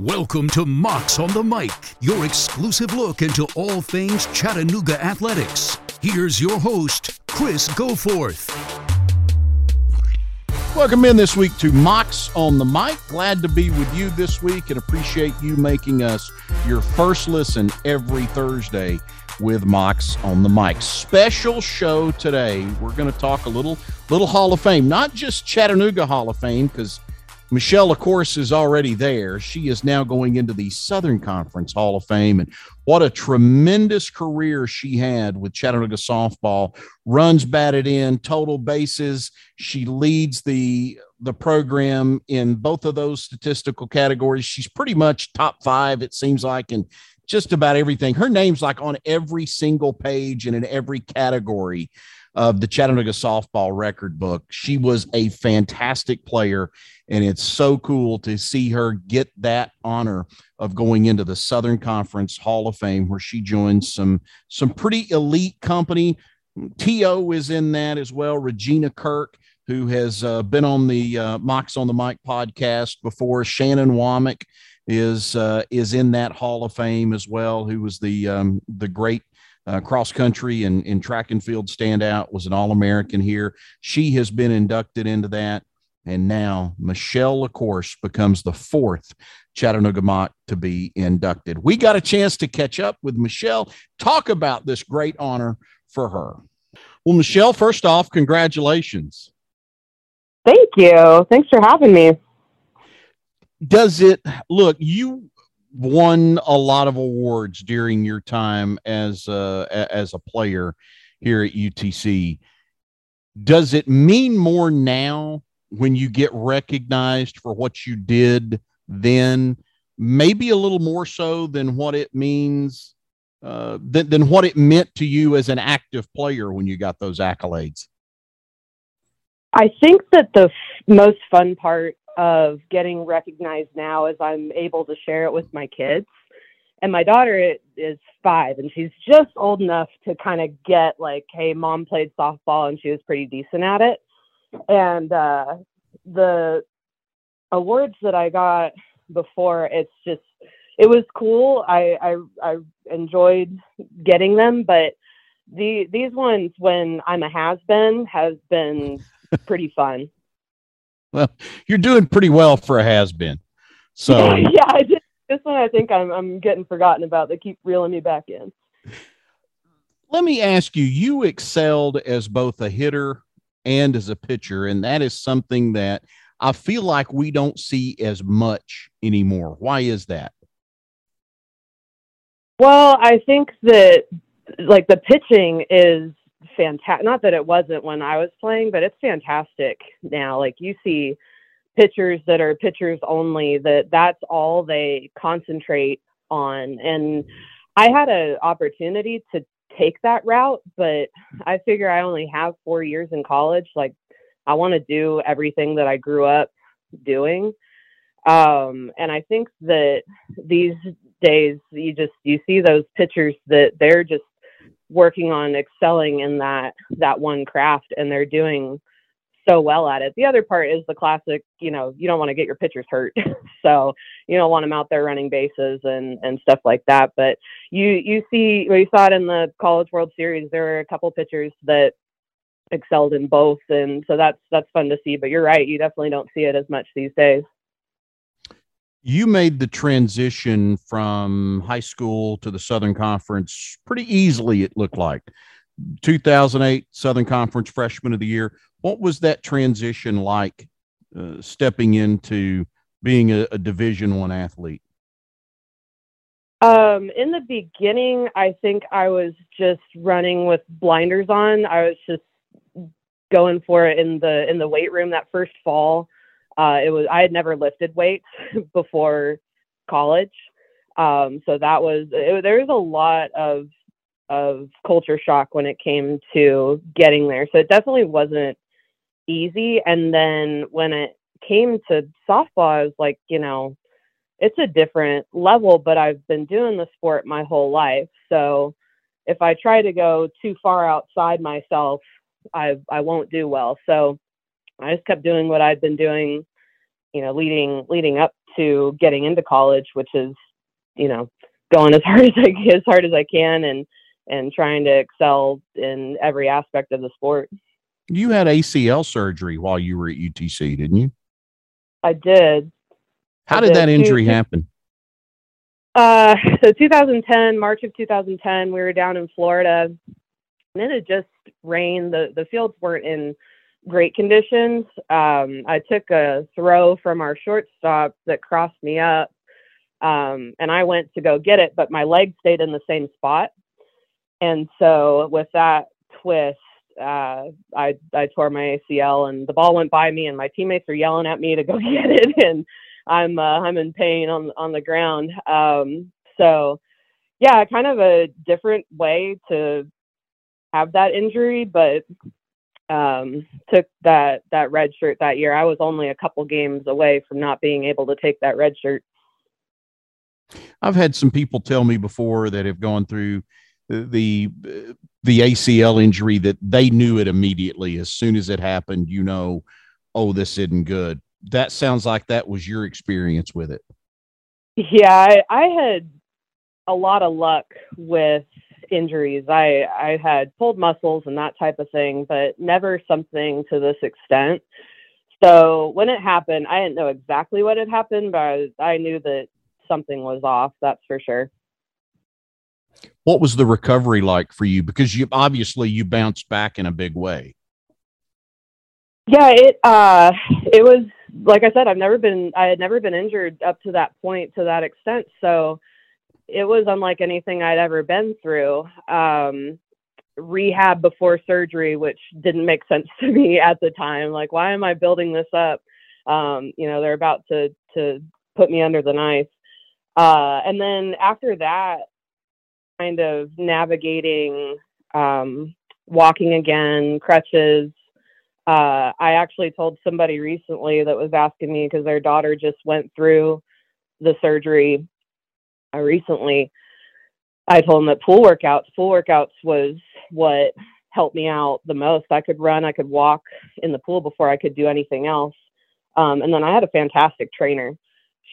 Welcome to Mocs on the Mic, your exclusive look into all things Chattanooga athletics. Here's your host, Chris Goforth. Welcome in this week to Mocs on the Mic. Glad to be with you this week and appreciate you making us your first listen every Thursday with Mocs on the Mic. Special show today. We're going to talk a little little Hall of Fame, not just Chattanooga Hall of Fame because Michelle, of course, is already there. She is now going into the Southern Conference Hall of Fame. And what a tremendous career she had with Chattanooga softball. Runs batted in, total bases. She leads the the program in both of those statistical categories. She's pretty much top five, it seems like, in just about everything. Her name's like on every single page and in every category of the Chattanooga softball record book. She was a fantastic player, and it's so cool to see her get that honor of going into the Southern Conference Hall of Fame, where she joins some some pretty elite company. T.O. is in that as well. Regina Kirk, who has uh, been on the uh, Mocs on the Mic podcast before. Shannon Womack is uh, is in that Hall of Fame as well, who was the um, the great uh, cross country and, and track and field standout, was an All American here. She has been inducted into that. And now Michelle LaCourse becomes the fourth Chattanooga Moc to be inducted. We got a chance to catch up with Michelle, talk about this great honor for her. Well, Michelle, first off, congratulations. Thank you. Thanks for having me. Does it look you won a lot of awards during your time as a, as a player here at UTC. Does it mean more now when you get recognized for what you did then? Maybe a little more so than what it means uh, than, than what it meant to you as an active player when you got those accolades? I think that the f- most fun part of getting recognized now is I'm able to share it with my kids. And my daughter is five, and she's just old enough to kind of get like, hey, mom played softball and she was pretty decent at it. And uh, the awards that I got before, it's just, it was cool. I, I, I enjoyed getting them, but the these ones when I'm a has been has been pretty fun. Well, you're doing pretty well for a has been. So yeah, I did. This one I think I'm I'm getting forgotten about. They keep reeling me back in. Let me ask you, you excelled as both a hitter and as a pitcher, and that is something that I feel like we don't see as much anymore. Why is that? Well, I think that like the pitching is fantastic. Not that it wasn't when I was playing, but it's fantastic now. Like you see pitchers that are pitchers only that that's all they concentrate on. And I had an opportunity to take that route, but I figure I only have four years in college. Like I want to do everything that I grew up doing. Um, and I think that these days you just you see those pitchers that they're just working on excelling in that that one craft and they're doing so well at it. The other part is the classic, you know, you don't want to get your pitchers hurt. so you don't want them out there running bases and and stuff like that. But you you see well, you saw it in the College World Series. There were a couple pitchers that excelled in both and so that's that's fun to see. But you're right, you definitely don't see it as much these days you made the transition from high school to the Southern Conference pretty easily, it looked like. 2008 Southern Conference Freshman of the Year. What was that transition like uh, stepping into being a, a Division One athlete? Um, in the beginning, I think I was just running with blinders on. I was just going for it in the in the weight room that first fall. Uh, it was I had never lifted weights before college, um, so that was it, there was a lot of of culture shock when it came to getting there. So it definitely wasn't easy. And then when it came to softball, I was like, you know, it's a different level, but I've been doing the sport my whole life. So if I try to go too far outside myself, I I won't do well. So I just kept doing what I'd been doing, you know, leading leading up to getting into college, which is, you know, going as hard as I as hard as I can and and trying to excel in every aspect of the sport. You had ACL surgery while you were at UTC, didn't you? I did. How I did, did, that injury two, happen? Uh, so 2010, March of 2010, we were down in Florida, and it had just rained. the The fields weren't in great conditions. Um, I took a throw from our shortstop that crossed me up, um, and I went to go get it, but my leg stayed in the same spot. And so with that twist, uh, I I tore my ACL, and the ball went by me, and my teammates are yelling at me to go get it, and I'm uh, I'm in pain on on the ground. Um, so yeah, kind of a different way to have that injury, but um, took that that red shirt that year. I was only a couple games away from not being able to take that red shirt. I've had some people tell me before that have gone through the the ACL injury that they knew it immediately as soon as it happened. You know, oh, this isn't good. That sounds like that was your experience with it. Yeah, I, I had a lot of luck with injuries. I I had pulled muscles and that type of thing, but never something to this extent. So when it happened, I didn't know exactly what had happened, but I, I knew that something was off. That's for sure. What was the recovery like for you? Because you obviously you bounced back in a big way. Yeah, it uh, it was like I said. I've never been I had never been injured up to that point to that extent. So it was unlike anything I'd ever been through. Um, rehab before surgery, which didn't make sense to me at the time. Like, why am I building this up? Um, you know, they're about to to put me under the knife. Uh, and then after that, kind of navigating, um, walking again, crutches. Uh, I actually told somebody recently that was asking me because their daughter just went through the surgery I recently I told him that pool workouts, pool workouts was what helped me out the most. I could run, I could walk in the pool before I could do anything else. Um, and then I had a fantastic trainer.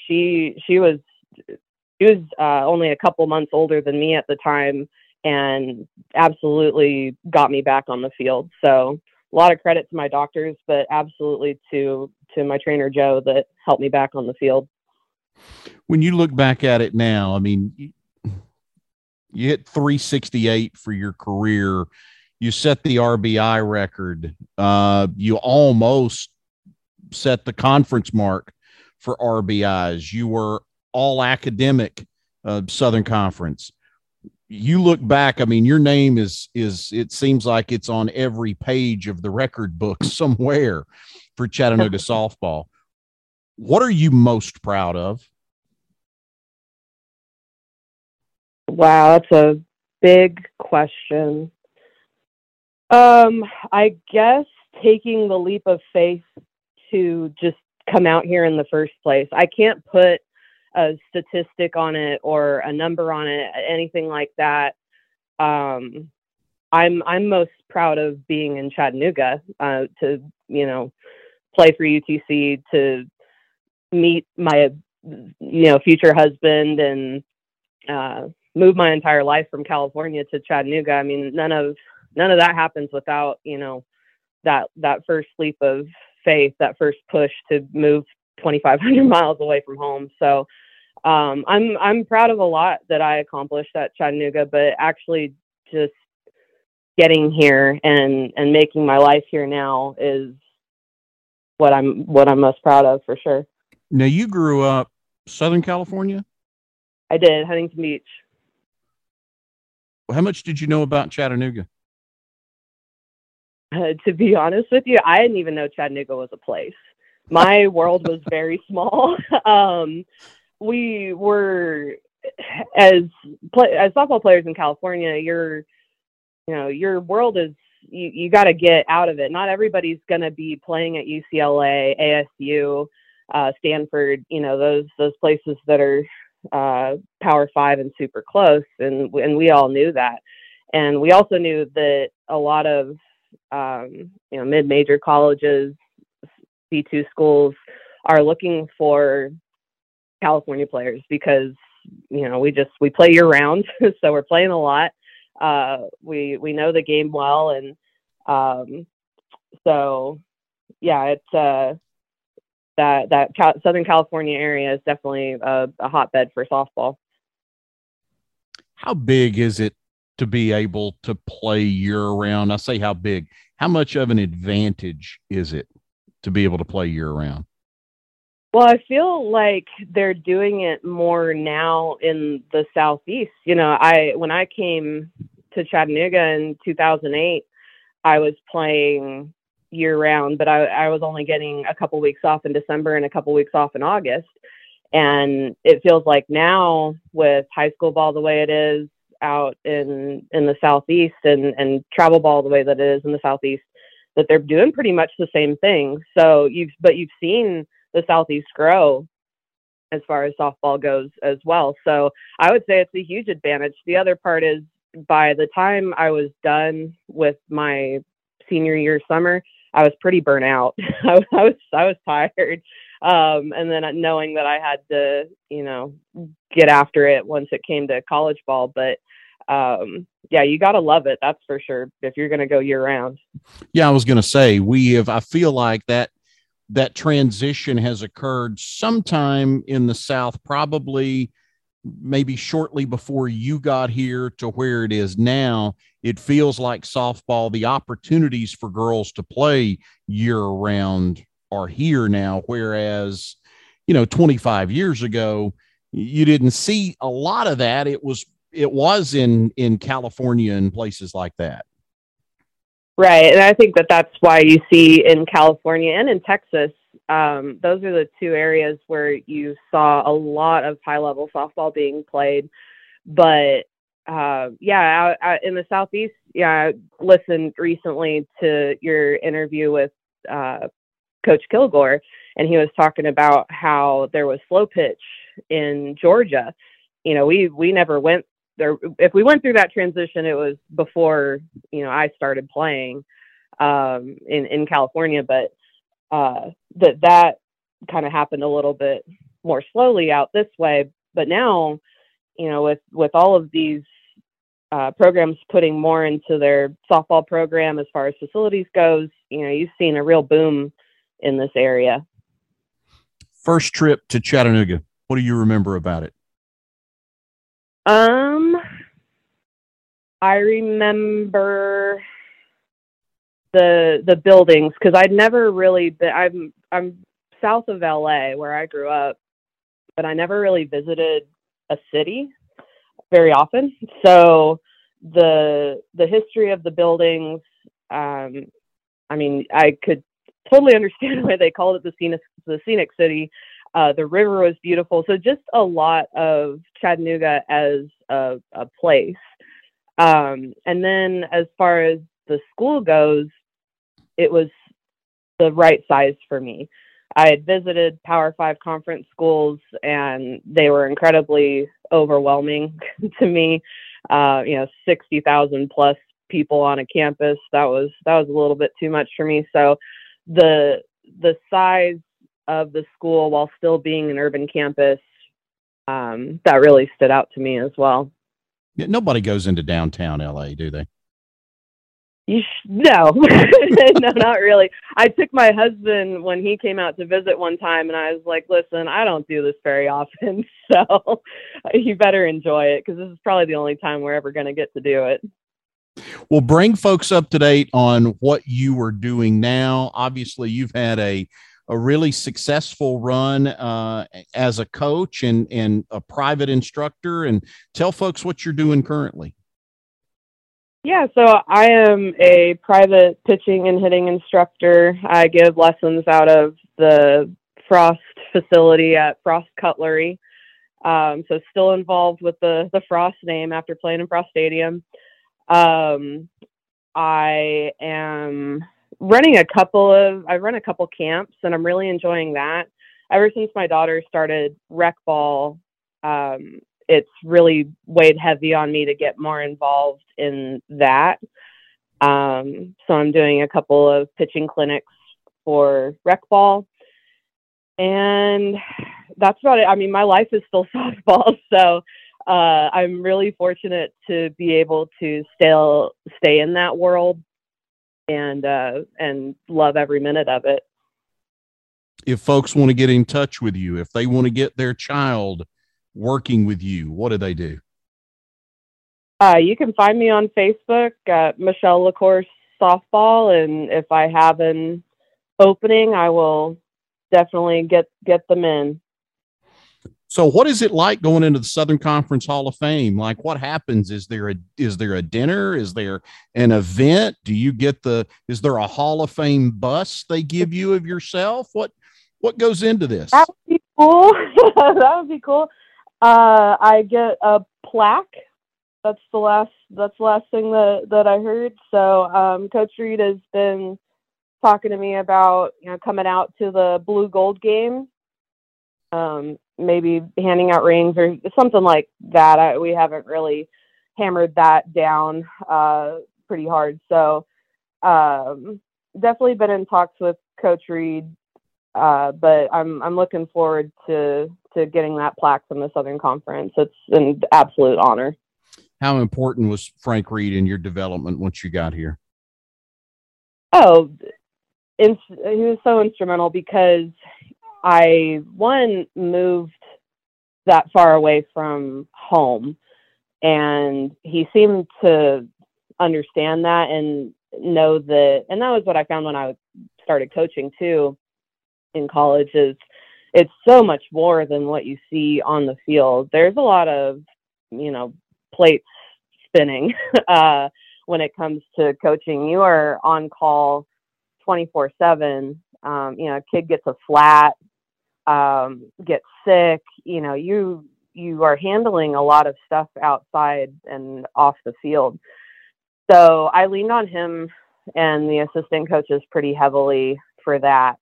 She she was she was uh, only a couple months older than me at the time, and absolutely got me back on the field. So a lot of credit to my doctors, but absolutely to to my trainer Joe that helped me back on the field when you look back at it now, I mean, you hit 368 for your career. You set the RBI record. Uh, you almost set the conference mark for RBIs. You were all academic uh, Southern Conference. You look back, I mean, your name is is it seems like it's on every page of the record book somewhere for Chattanooga softball. What are you most proud of? Wow, that's a big question. Um, I guess taking the leap of faith to just come out here in the first place. I can't put a statistic on it or a number on it, anything like that. Um, I'm I'm most proud of being in Chattanooga uh, to you know play for UTC to meet my you know future husband and uh, move my entire life from California to Chattanooga. I mean, none of none of that happens without you know that that first leap of faith, that first push to move 2,500 miles away from home. So um, I'm I'm proud of a lot that I accomplished at Chattanooga, but actually just getting here and and making my life here now is what I'm what I'm most proud of for sure. Now you grew up Southern California. I did Huntington Beach. How much did you know about Chattanooga? Uh, to be honest with you, I didn't even know Chattanooga was a place. My world was very small. Um, we were as play, as softball players in California. Your you know your world is you, you got to get out of it. Not everybody's going to be playing at UCLA, ASU, uh, Stanford. You know those those places that are uh, Power Five and super close, and and we all knew that. And we also knew that a lot of um, you know mid-major colleges, D2 schools are looking for California players because you know we just we play year round, so we're playing a lot. Uh, we we know the game well, and um, so yeah, it's uh, that that Cal- Southern California area is definitely a, a hotbed for softball. How big is it to be able to play year round? I say how big. How much of an advantage is it to be able to play year round? Well, I feel like they're doing it more now in the southeast. You know, I when I came to Chattanooga in 2008, I was playing year round, but I, I was only getting a couple weeks off in December and a couple weeks off in August. And it feels like now with high school ball the way it is out in in the southeast and and travel ball the way that it is in the southeast, that they're doing pretty much the same thing. So you've but you've seen the southeast grow as far as softball goes as well. So I would say it's a huge advantage. The other part is by the time I was done with my senior year summer, I was pretty burnt out. I, was, I was tired, um, and then knowing that I had to, you know, get after it once it came to college ball. But um, yeah, you got to love it. That's for sure. If you're going to go year round. Yeah, I was going to say we have. I feel like that that transition has occurred sometime in the South, probably maybe shortly before you got here to where it is now, it feels like softball, the opportunities for girls to play year round are here now. Whereas, you know, 25 years ago, you didn't see a lot of that. It was, it was in, in California and places like that. Right. And I think that that's why you see in California and in Texas, um, those are the two areas where you saw a lot of high level softball being played. But uh, yeah, in the southeast, yeah, I listened recently to your interview with uh, Coach Kilgore, and he was talking about how there was slow pitch in Georgia. You know, we we never went there. If we went through that transition, it was before you know I started playing um, in in California, but uh, that that kind of happened a little bit more slowly out this way. But now, you know, with with all of these uh, programs putting more into their softball program as far as facilities goes, you know, you've seen a real boom in this area. First trip to Chattanooga. What do you remember about it? Um, I remember the the buildings because I'd never really been. I'm I'm south of LA where I grew up, but I never really visited a city very often. So the the history of the buildings, um, I mean, I could totally understand why they called it the scenic the scenic city. Uh, the river was beautiful, so just a lot of Chattanooga as a, a place. Um, and then as far as the school goes, it was the right size for me. I had visited Power Five conference schools, and they were incredibly overwhelming to me. Uh, you know, sixty thousand plus people on a campus. That was that was a little bit too much for me. So, the the size of the school, while still being an urban campus, um, that really stood out to me as well. Yeah, nobody goes into downtown LA, do they? You sh- no, no, not really. I took my husband when he came out to visit one time, and I was like, "Listen, I don't do this very often, so you better enjoy it because this is probably the only time we're ever going to get to do it." Well, bring folks up to date on what you are doing now. Obviously, you've had a a really successful run uh, as a coach and and a private instructor, and tell folks what you're doing currently. Yeah, so I am a private pitching and hitting instructor. I give lessons out of the Frost facility at Frost Cutlery. Um, so still involved with the the Frost name after playing in Frost Stadium. Um, I am running a couple of I've run a couple camps and I'm really enjoying that. Ever since my daughter started rec ball, um, it's really weighed heavy on me to get more involved in that. Um, so I'm doing a couple of pitching clinics for rec ball. And that's about it. I mean, my life is still softball, so uh, I'm really fortunate to be able to still stay in that world and uh, and love every minute of it. If folks want to get in touch with you, if they want to get their child working with you, what do they do? Uh, you can find me on Facebook at Michelle LaCourse Softball, and if I have an opening, I will definitely get get them in. So, what is it like going into the Southern Conference Hall of Fame? Like, what happens? Is there a is there a dinner? Is there an event? Do you get the? Is there a Hall of Fame bus they give you of yourself? What what goes into this? That would be cool. that would be cool. Uh, I get a plaque. That's the last. That's the last thing that that I heard. So, um, Coach Reed has been talking to me about you know coming out to the blue gold game um, maybe handing out rings or something like that. I, we haven't really hammered that down uh, pretty hard. So um, definitely been in talks with Coach Reed, uh, but I'm I'm looking forward to to getting that plaque from the Southern Conference. It's an absolute honor. How important was Frank Reed in your development once you got here? Oh, in, he was so instrumental because I one moved that far away from home and he seemed to understand that and know that and that was what I found when I started coaching too in college is it's so much more than what you see on the field. There's a lot of, you know, plates spinning uh, when it comes to coaching. You are on call 24 7. Um, you know, a kid gets a flat, um, get sick, you know, you you are handling a lot of stuff outside and off the field. So I leaned on him and the assistant coaches pretty heavily for that.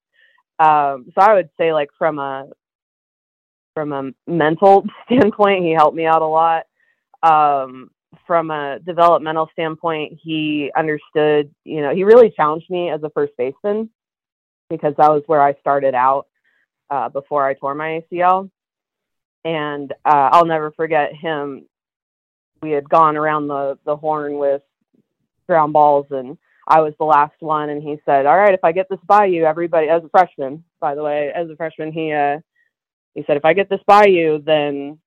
Um, so I would say like from a from a mental standpoint, he helped me out a lot. Um, from a developmental standpoint, he understood, you know, he really challenged me as a first baseman because that was where I started out uh, before I tore my ACL. And uh, I'll never forget him. We had gone around the, the horn with ground balls, and I was the last one. And he said, "All right, if I get this by you, everybody." As a freshman, by the way, as a freshman, he uh, he said, "If I get this by you, then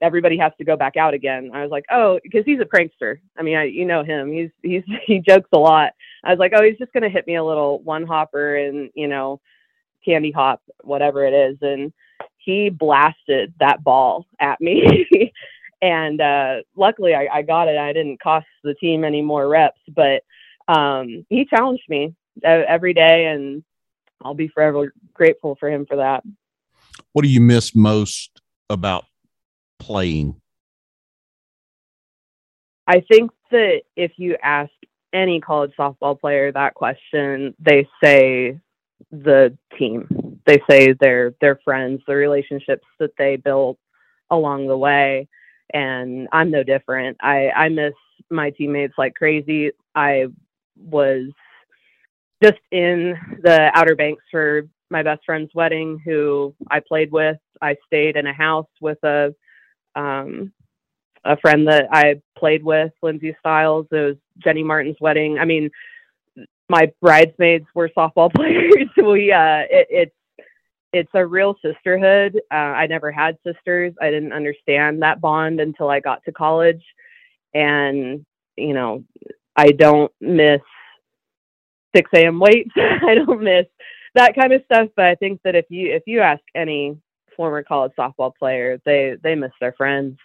everybody has to go back out again." I was like, "Oh, because he's a prankster. I mean, I, you know him. He's he's he jokes a lot." I was like, "Oh, he's just gonna hit me a little one hopper and you know." candy hop, whatever it is. And he blasted that ball at me. and uh, luckily I, I, got it. I didn't cost the team any more reps, but um, he challenged me every day, and I'll be forever grateful for him for that. What do you miss most about playing? I think that if you ask any college softball player that question, they say the team. They say they're they're friends, the relationships that they built along the way, and I'm no different. I I miss my teammates like crazy. I was just in the Outer Banks for my best friend's wedding, who I played with. I stayed in a house with a um, a friend that I played with, Lindsay Styles. It was Jenny Martin's wedding. I mean, my bridesmaids were softball players. we uh, it, it's it's a real sisterhood. Uh, I never had sisters. I didn't understand that bond until I got to college, and you know, I don't miss 6 a.m. weights. I don't miss that kind of stuff. But I think that if you if you ask any former college softball player, they they miss their friends.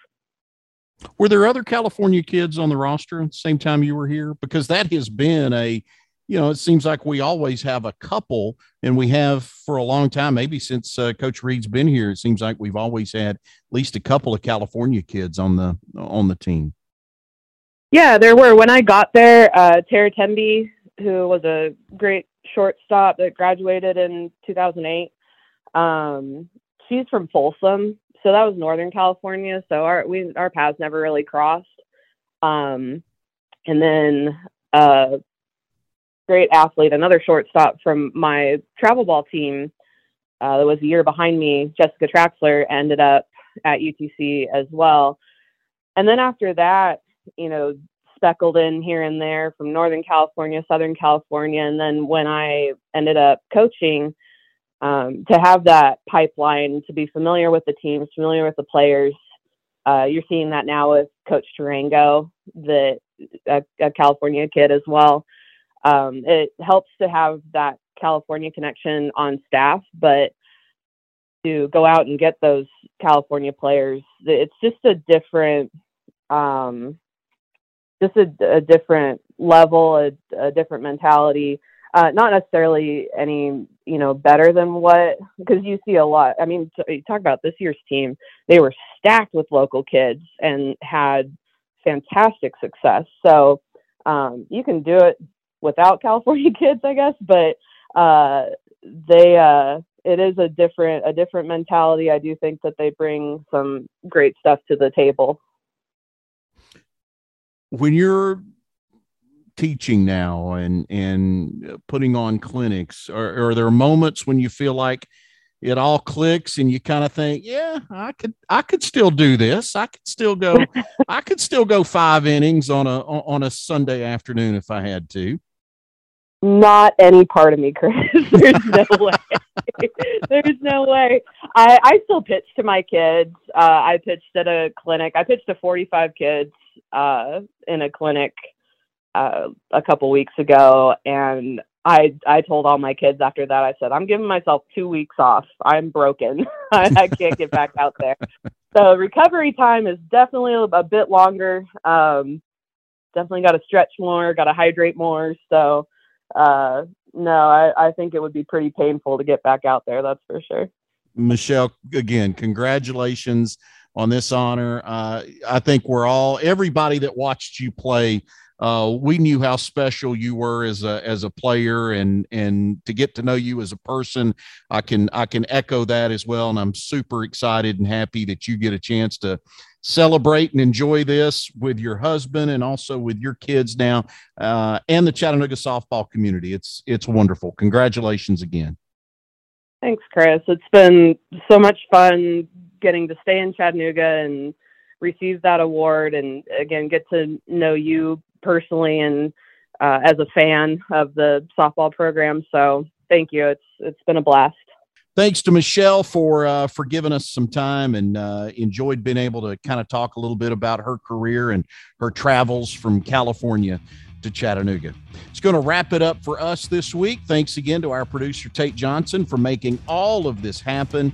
Were there other California kids on the roster at the same time you were here? Because that has been a you know, it seems like we always have a couple, and we have for a long time, maybe since uh, Coach Reed's been here. It seems like we've always had at least a couple of California kids on the on the team. Yeah, there were. When I got there, uh, Tara Temby, who was a great shortstop that graduated in 2008, um, she's from Folsom, so that was Northern California. So our we our paths never really crossed. Um, and then uh, great athlete, another shortstop from my travel ball team, uh, that was a year behind me, Jessica Traxler, ended up at UTC as well. And then after that, you know, speckled in here and there from Northern California, Southern California. And then when I ended up coaching, um, to have that pipeline, to be familiar with the teams, familiar with the players. Uh, you're seeing that now with Coach Tarango, the a, a California kid as well. Um, it helps to have that California connection on staff, but to go out and get those California players, it's just a different, um, just a, a, different level, a, a different mentality. Uh, not necessarily any, you know, better than what, because you see a lot. I mean, t- talk about this year's team. They were stacked with local kids and had fantastic success. So um, you can do it without California kids, I guess, but uh, they uh, it is a different a different mentality. I do think that they bring some great stuff to the table. When you're teaching now and and putting on clinics, are, are there moments when you feel like it all clicks and you kind of think, yeah, I could I could still do this. I could still go I could still go five innings on a on a Sunday afternoon if I had to. Not any part of me, Chris. There's no way. There's no way. I, I still pitch to my kids. Uh, I pitched at a clinic. I pitched to 45 kids uh, in a clinic uh, a couple weeks ago, and I I told all my kids after that. I said I'm giving myself two weeks off. I'm broken. I, I can't get back out there. So recovery time is definitely a, bit longer. Um, definitely got to stretch more, got to hydrate more. So uh, no, I, I think it would be pretty painful to get back out there. That's for sure. Michelle, again, congratulations on this honor. Uh, I think we're all everybody that watched you play uh, we knew how special you were as a as a player, and and to get to know you as a person, I can I can echo that as well. And I'm super excited and happy that you get a chance to celebrate and enjoy this with your husband and also with your kids now, uh, and the Chattanooga softball community. It's it's wonderful. Congratulations again. Thanks, Chris. It's been so much fun getting to stay in Chattanooga and receive that award and again get to know you personally and uh, as a fan of the softball program. So thank you. It's it's been a blast. Thanks to Michelle for uh, for giving us some time and uh, enjoyed being able to kind of talk a little bit about her career and her travels from California to Chattanooga. It's going to wrap it up for us this week. Thanks again to our producer Tate Johnson for making all of this happen.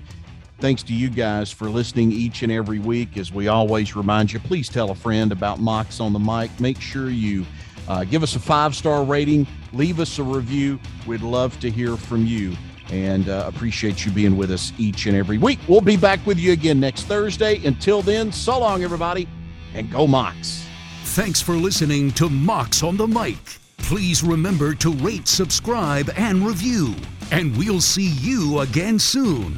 Thanks to you guys for listening each and every week. As we always remind you, please tell a friend about Mocs on the Mic. Make sure you uh, give us a five star rating, leave us a review. We'd love to hear from you and uh, appreciate you being with us each and every week. We'll be back with you again next Thursday. Until then, so long, everybody, and go Mocs. Thanks for listening to Mocs on the Mic. Please remember to rate, subscribe, and review. And we'll see you again soon.